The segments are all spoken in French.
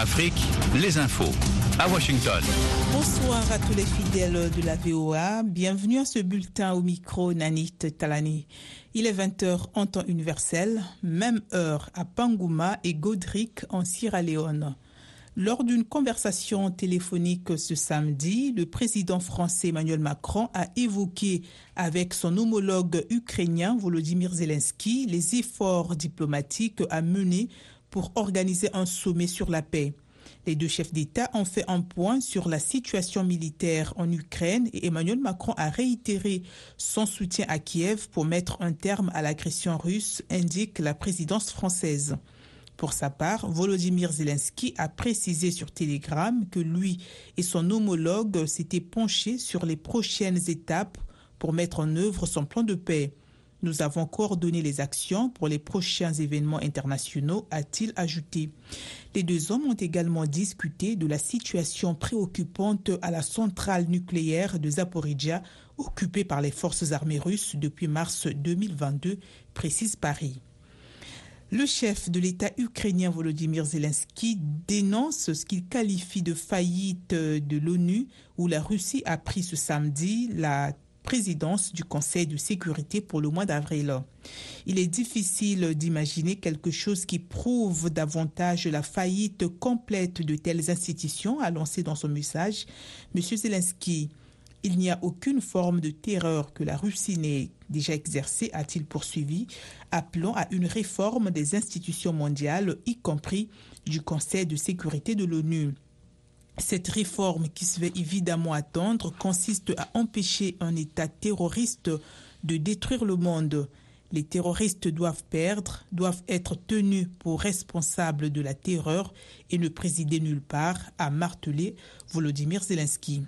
Afrique, les infos à Washington. Bonsoir à tous les fidèles de la VOA. Bienvenue à ce bulletin au micro Nanit Talani. Il est 20h en temps universel, même heure à Pangouma et Godric en Sierra Leone. Lors d'une conversation téléphonique ce samedi, le président français Emmanuel Macron a évoqué avec son homologue ukrainien Volodymyr Zelensky les efforts diplomatiques à mener pour organiser un sommet sur la paix. Les deux chefs d'État ont fait un point sur la situation militaire en Ukraine et Emmanuel Macron a réitéré son soutien à Kiev pour mettre un terme à l'agression russe, indique la présidence française. Pour sa part, Volodymyr Zelensky a précisé sur Telegram que lui et son homologue s'étaient penchés sur les prochaines étapes pour mettre en œuvre son plan de paix. Nous avons coordonné les actions pour les prochains événements internationaux, a-t-il ajouté. Les deux hommes ont également discuté de la situation préoccupante à la centrale nucléaire de Zaporizhia, occupée par les forces armées russes depuis mars 2022, précise Paris. Le chef de l'État ukrainien Volodymyr Zelensky dénonce ce qu'il qualifie de faillite de l'ONU où la Russie a pris ce samedi la présidence du Conseil de sécurité pour le mois d'avril. Il est difficile d'imaginer quelque chose qui prouve davantage la faillite complète de telles institutions, a lancé dans son message M. Zelensky. Il n'y a aucune forme de terreur que la Russie n'ait déjà exercée, a-t-il poursuivi, appelant à une réforme des institutions mondiales, y compris du Conseil de sécurité de l'ONU. Cette réforme qui se fait évidemment attendre consiste à empêcher un État terroriste de détruire le monde. Les terroristes doivent perdre, doivent être tenus pour responsables de la terreur et ne présider nulle part, a martelé Volodymyr Zelensky.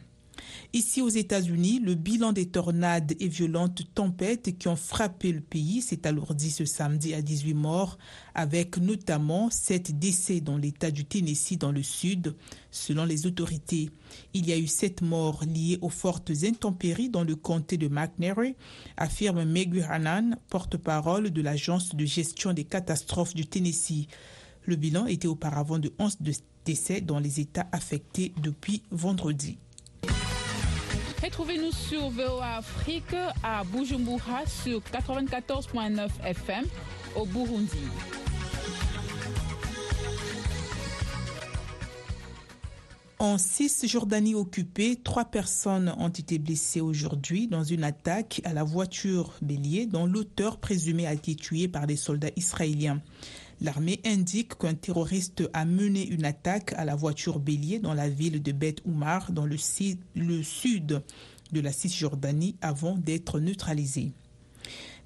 Ici aux États-Unis, le bilan des tornades et violentes tempêtes qui ont frappé le pays s'est alourdi ce samedi à 18 morts, avec notamment 7 décès dans l'État du Tennessee dans le sud, selon les autorités. Il y a eu 7 morts liés aux fortes intempéries dans le comté de McNary, affirme Meg Hanan, porte-parole de l'Agence de gestion des catastrophes du Tennessee. Le bilan était auparavant de 11 décès dans les États affectés depuis vendredi. Retrouvez-nous sur VOA Afrique à Bujumbura sur 94.9 FM au Burundi. En Cisjordanie occupée, trois personnes ont été blessées aujourd'hui dans une attaque à la voiture bélier dont l'auteur présumé a été tué par des soldats israéliens. L'armée indique qu'un terroriste a mené une attaque à la voiture bélier dans la ville de Beth Oumar, dans le, sud de la Cisjordanie, avant d'être neutralisé.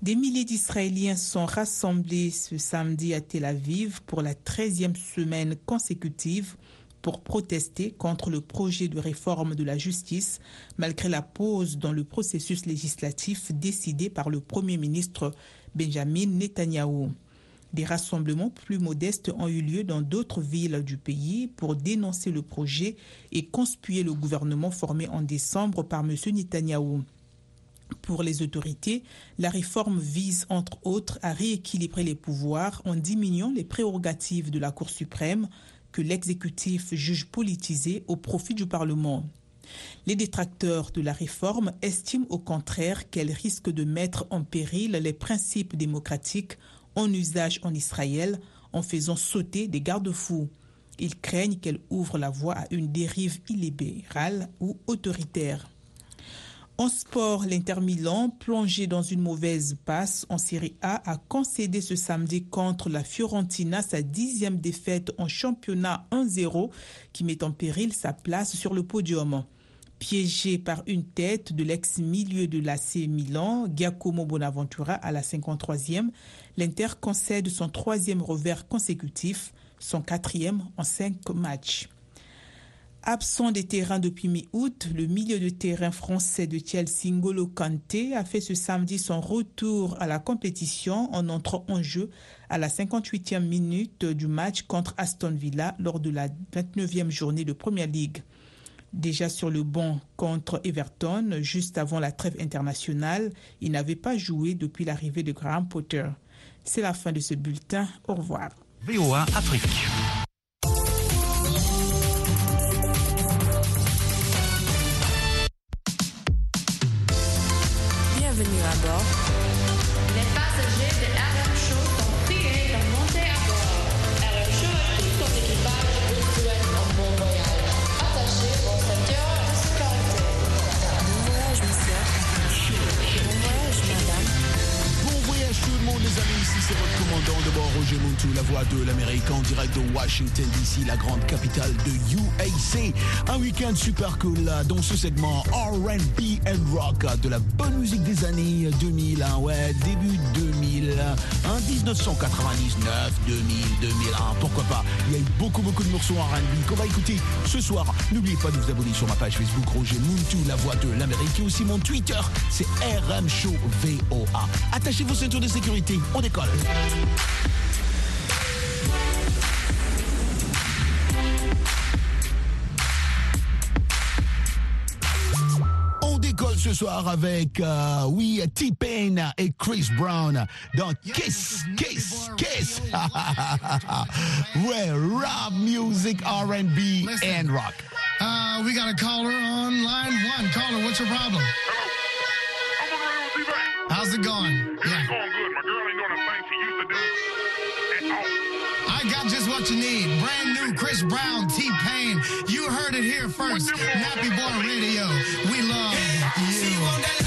Des milliers d'Israéliens sont rassemblés ce samedi à Tel Aviv pour la 13e semaine consécutive pour protester contre le projet de réforme de la justice, malgré la pause dans le processus législatif décidé par le Premier ministre Benjamin Netanyahou. Des rassemblements plus modestes ont eu lieu dans d'autres villes du pays pour dénoncer le projet et conspuer le gouvernement formé en décembre par M. Netanyahou. Pour les autorités, la réforme vise entre autres à rééquilibrer les pouvoirs en diminuant les prérogatives de la Cour suprême que l'exécutif juge politisées au profit du Parlement. Les détracteurs de la réforme estiment au contraire qu'elle risque de mettre en péril les principes démocratiques en usage en Israël en faisant sauter des garde-fous. Ils craignent qu'elle ouvre la voie à une dérive illibérale ou autoritaire. En sport, l'Inter Milan, plongé dans une mauvaise passe en Série A, a concédé ce samedi contre la Fiorentina sa dixième défaite en championnat 1-0 qui met en péril sa place sur le podium. Piégé par une tête de l'ex-milieu de l'AC Milan, Giacomo Bonaventura à la 53e, l'Inter concède son troisième revers consécutif, son quatrième en cinq matchs. Absent des terrains depuis mi-août, le milieu de terrain français de Chelsea Ngolo Kanté a fait ce samedi son retour à la compétition en entrant en jeu à la 58e minute du match contre Aston Villa lors de la 29e journée de Premier League déjà sur le banc contre Everton juste avant la trêve internationale. Il n'avait pas joué depuis l'arrivée de Graham Potter. C'est la fin de ce bulletin. Au revoir. VOA Afrique. Un week-end super cool dans ce segment RB and Rock de la bonne musique des années 2000, hein, ouais, début 2000, hein, 1999, 2000, 2001, pourquoi pas. Il y a eu beaucoup, beaucoup de morceaux RB qu'on va écouter ce soir. N'oubliez pas de vous abonner sur ma page Facebook Roger Muntou, la voix de l'Amérique, et aussi mon Twitter, c'est RM Show VOA. Attachez vos ceintures de sécurité, on décolle. soir avec, euh, oui, T-Pain et Chris Brown dans Kiss, Kiss, Kiss. ouais, rap music, R&B and rock. Uh, we got a caller on line one. Caller, what's your problem? How's it going? It's yeah. going good. My girl ain't doing she used to do I got just what you need. Brand new Chris Brown, T-Pain. You heard it here first. Nappy Boy Radio. We love you.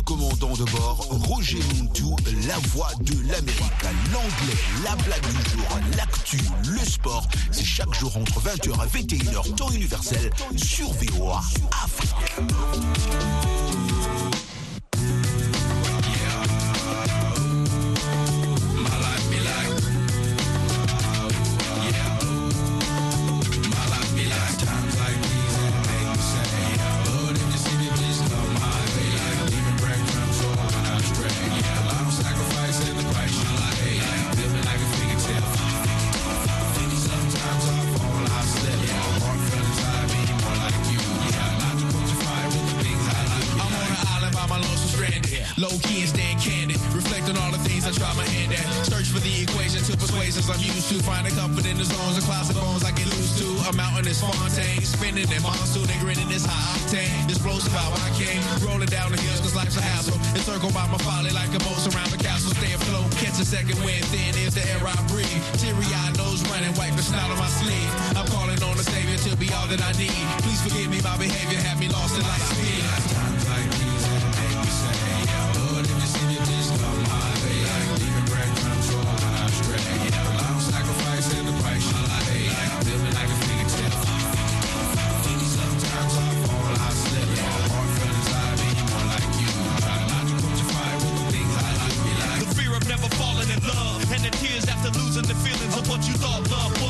Commandant de bord, Roger Muntou, la voix de l'Amérique. L'anglais, la blague du jour, l'actu, le sport, c'est chaque jour entre 20h et 21h, temps universel, sur VOA Afrique. Fontaine. Spinning in monsoon and grinning is high octane. Explosive how I came. Rolling down the hills cause life's a hassle. Encircled by my folly like a moat around the castle. Stay afloat. Catch a second wind. Thin is the air I breathe. Teary eyed nose running. Wipe the snout on my sleeve. I'm calling on the savior to be all that I need. Please forgive me my behavior. Have me lost in light speed. What you thought love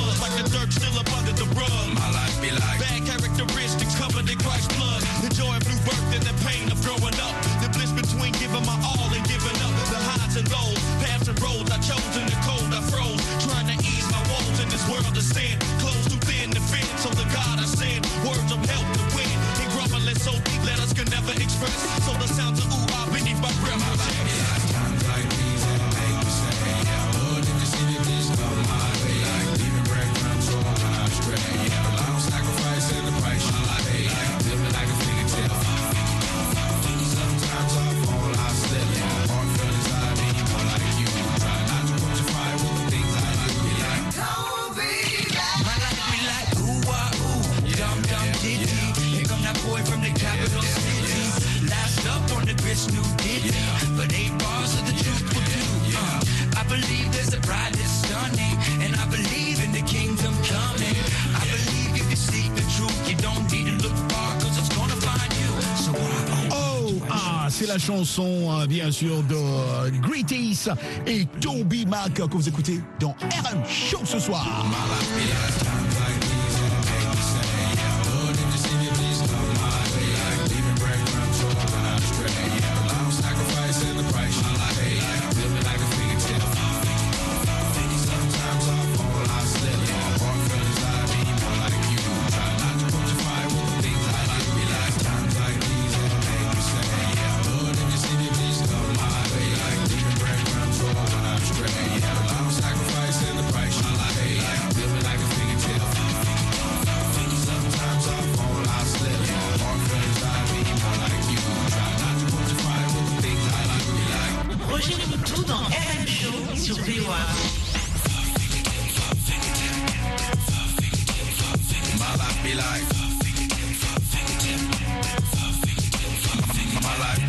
hein, bien sûr, de euh, Greeties et Toby Mac que vous écoutez dans RM Show ce soir.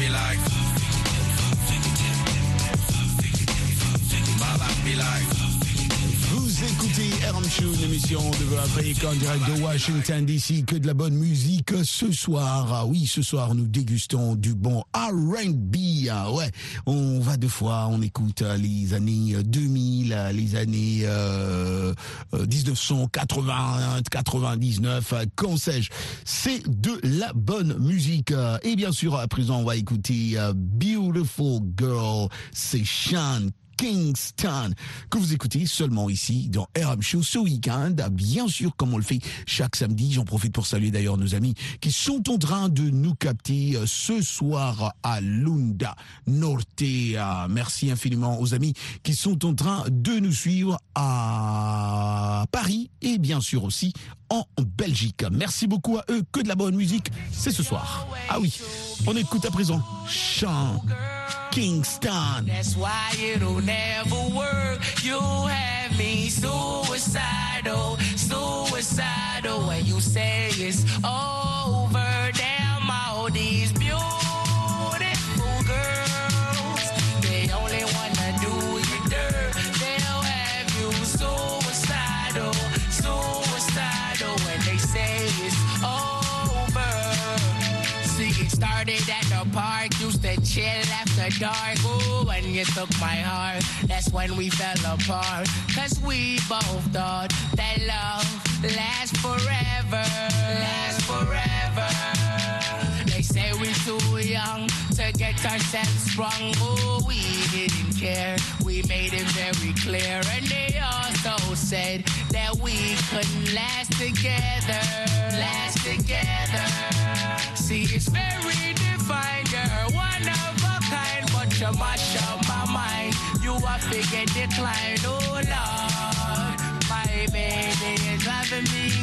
like. Show, émission de Afrique en direct de Washington DC. Que de la bonne musique ce soir. Ah oui, ce soir, nous dégustons du bon R&B. Ah ouais, on va deux fois, on écoute les années 2000, euh, les années euh, euh, 1980, 99, euh, qu'en sais-je. C'est de la bonne musique. Euh, Et bien sûr, à présent, on va écouter euh, Beautiful Girl, c'est Sean Kingston, que vous écoutez seulement ici dans RM Show ce week-end. Bien sûr, comme on le fait chaque samedi, j'en profite pour saluer d'ailleurs nos amis qui sont en train de nous capter euh, ce soir à Lunda Norte. Euh, Merci infiniment aux amis qui sont en train de nous suivre à Paris et bien sûr aussi en Belgique. Merci beaucoup à eux. Que de la bonne musique, c'est ce soir. Ah oui, on écoute à présent Sean Kingston. That's why it'll never work. You have me suicidal, suicidal. When you say it's all chill after dark. Ooh, when you took my heart, that's when we fell apart. Cause we both thought that love lasts forever. Lasts forever. They say we're too young to get ourselves sprung. Oh, we didn't care. We made it very clear. And they also said that we couldn't last together. Last together. See, it's very defined. One of a kind, but you mash up my mind. You are figure decline. Oh, Lord. My baby is driving me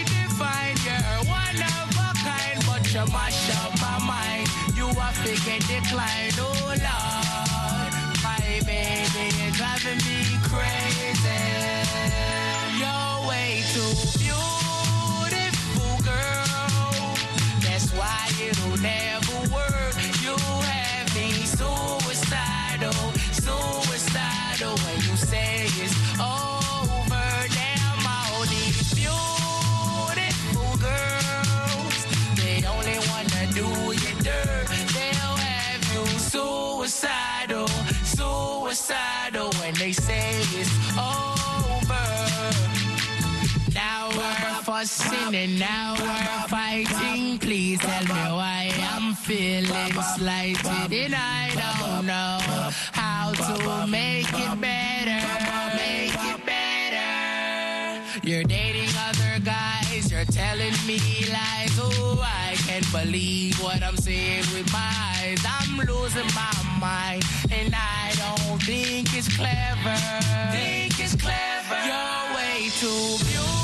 you mash up my mind. You are figure decline. Oh, Lord. My baby is driving me fussing and now we're fighting. Please tell me why I'm feeling slighted and I don't know how to make it better. Make it better. You're dating other guys, you're telling me lies. Oh, I can't believe what I'm seeing with my eyes. I'm losing my mind and I don't think it's clever. Think it's clever. You're way too beautiful,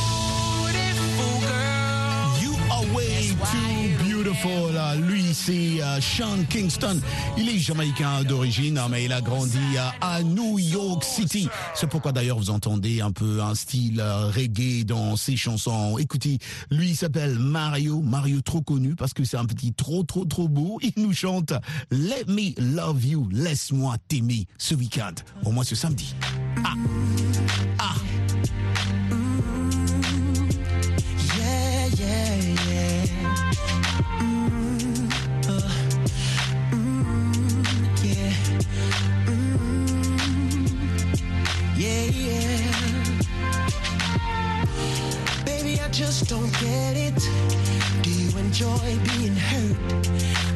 too beautiful. Ah, Lui, c'est euh, Sean Kingston. Il est jamaïcain d'origine, hein, mais il a grandi euh, à New York City. C'est pourquoi d'ailleurs vous entendez un peu un style euh, reggae dans ses chansons. Écoutez, lui s'appelle Mario. Mario trop connu parce que c'est un petit trop trop trop beau. Il nous chante Let Me Love You, laisse-moi t'aimer ce week-end. Au moins ce samedi. Ah. Enjoy being hurt?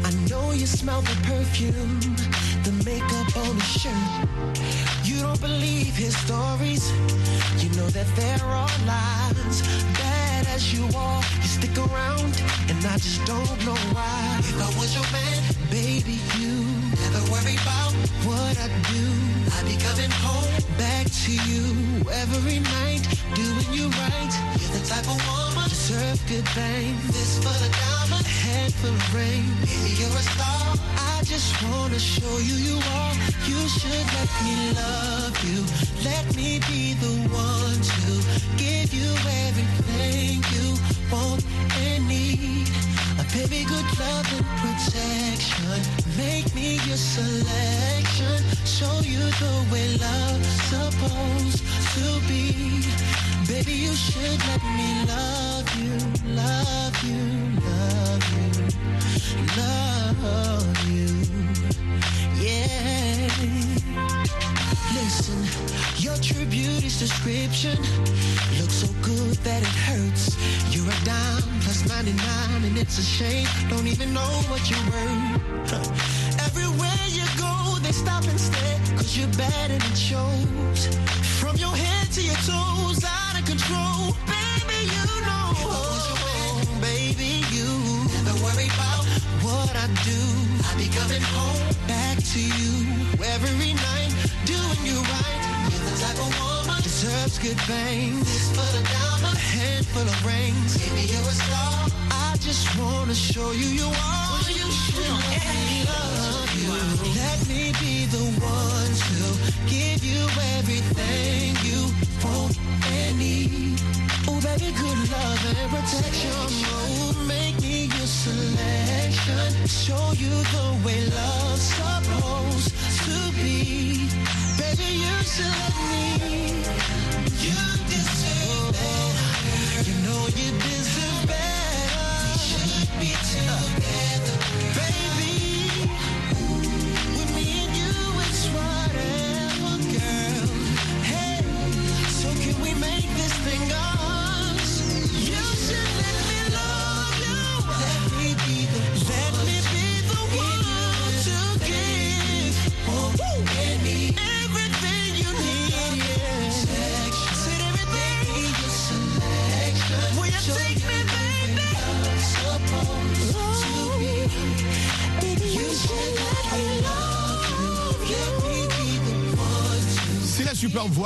I know you smell the perfume, the makeup on his shirt. You don't believe his stories. You know that there are lies. Bad as you are, you stick around, and I just don't know why. If I was your man, baby, you never worry about what I do. I be coming home back to you every night, doing you right. You're the type of woman deserve good things. This for the diamond, head full of rain. You're a star. I just wanna show you you are. You should let me love you. Let me be the one to give you everything you want and need. Baby, good love and protection. Make me your selection. Show you the way love's supposed to be. Baby, you should let me love you, love you, love you, love you. Yeah. Listen, your true beauty's description looks so good that it hurts. You You're a dime plus 99 and it's a shame. Don't even know what you're worth. Everywhere you go, they stop and stare. Cause you're bad and it shows. From your head to your toes, out of control. Baby, you know. What I do. I'll be coming home back to you every night, doing you right. You're the type of woman deserves good things. For the diamond, a handful of rings. Baby, you're a star. I just wanna show you you are. You should let me love you. Let me be the one to give you everything you want and need. Oh, baby, good love and protection. Oh, make me your selection. Show you the way love's supposed to be. Baby, you should me. You deserve better. You know you deserve better. We should be together, baby.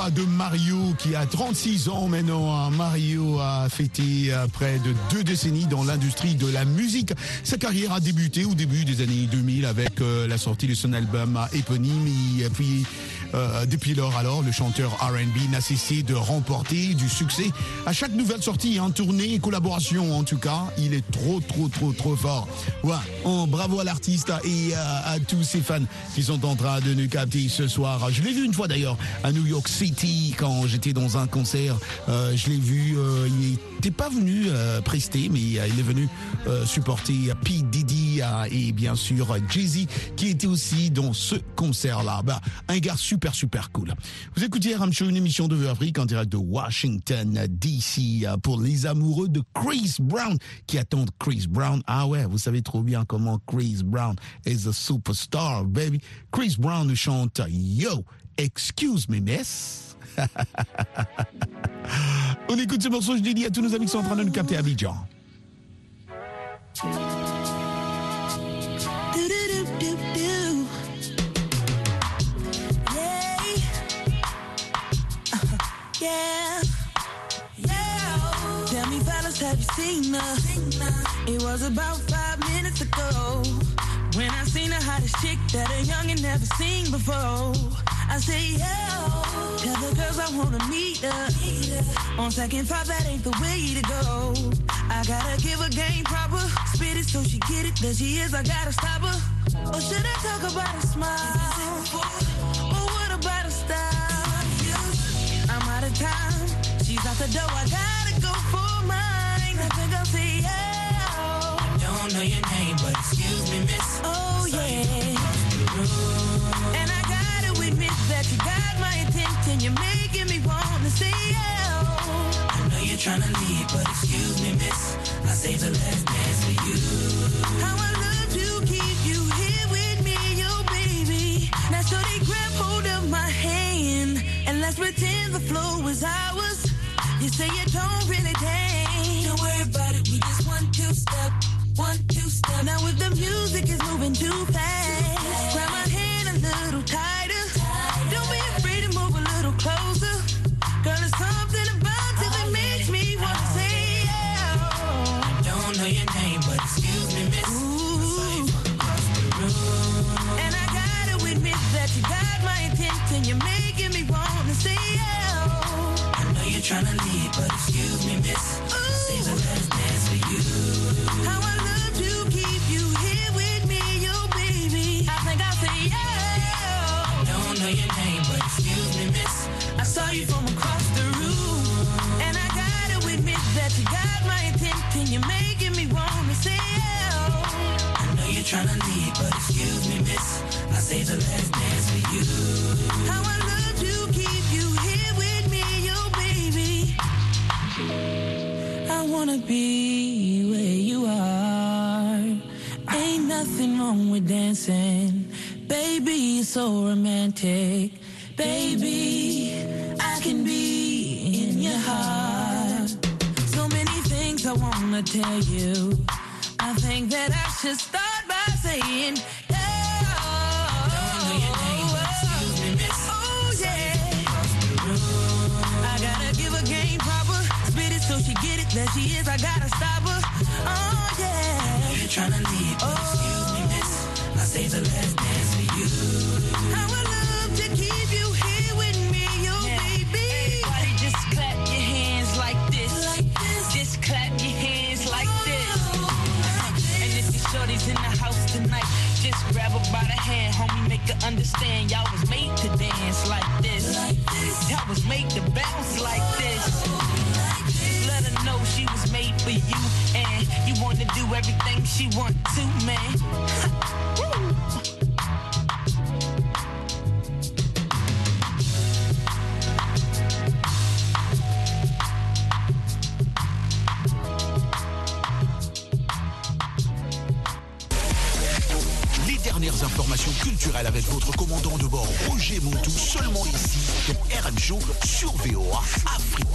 De Mario qui a 36 ans maintenant. hein. Mario a fêté euh, près de deux décennies dans l'industrie de la musique. Sa carrière a débuté au début des années 2000 avec euh, la sortie de son album éponyme. Puis, euh, depuis lors, alors, le chanteur R&B n'a cessé de remporter du succès à chaque nouvelle sortie, en tournée, collaboration en tout cas. Il est trop, trop, trop, trop fort. Ouais, oh, bravo à l'artiste et euh, à tous ses fans qui sont en train de nous capter ce soir. Je l'ai vu une fois d'ailleurs à New York City quand j'étais dans un concert. Euh, je l'ai vu, euh, il n'était pas venu euh, prester, mais euh, il est venu euh, supporter P. Diddy euh, et bien sûr euh, Jay-Z qui était aussi dans ce concert-là. Bah, un gars super, super cool. Vous écoutez RM Show, une émission de Vue Afrique en direct de Washington, D.C. euh, pour les amoureux de Chris Brown qui attendent Chris Brown. Ah ouais, vous savez trop bien comment Chris Brown is a superstar, baby. Chris Brown nous chante Yo, excuse me, miss. On écoute ce morceau, je dédie à tous nos amis qui sont en train de nous capter à Abidjan. Yeah. Yeah. Tell me, fellas, have you seen her? It was about five minutes ago. When I seen the hottest chick that a youngin' never seen before. I say, yeah. Tell the girls I wanna meet her. On second thought, that ain't the way to go. I gotta give her game proper. Spit it so she get it. There she is, I gotta stop her. Or should I talk about a smile? Or what about a style? I'm out of time. She's out the door. I gotta attention. You're making me wanna say yeah. I know you're trying to leave, but excuse me, miss. I saved the last dance for you. How I love to keep you here with me, oh baby. Now so they grab hold of my hand and let's pretend the flow is ours. You say you don't really dance. Don't worry about it, we just one, two step, one, two step. Now if the music is moving too fast, trying to leave, but excuse me, miss. I saved the last dance for you. How I love to keep you here with me, oh baby. I think I'll say yeah. Don't know your name, but excuse me, miss. I saw you from across the room, and I gotta admit that you got my attention. You're making me wanna say yeah. I know you're trying to leave, but excuse me, miss. I saved the last dance for you. Wanna be where you are. Ain't nothing wrong with dancing. Baby, you're so romantic. Baby, I can be in your heart. So many things I wanna tell you. I think that I should start by saying, There she is. I gotta stop her. Oh yeah. You're trying to leave. Oh. Excuse me, miss. I say the last dance for you. I would love to keep you here with me, oh, you baby. Everybody just clap your hands like this. Like this. Just clap your hands oh, like this. And if your shorty's in the house tonight, just grab her by the hand, homie, make her understand y'all was made to dance like everything she want to, man. Les dernières informations culturelles avec votre commandant de bord Roger Montou seulement ici dans RM sur VOA Afrique.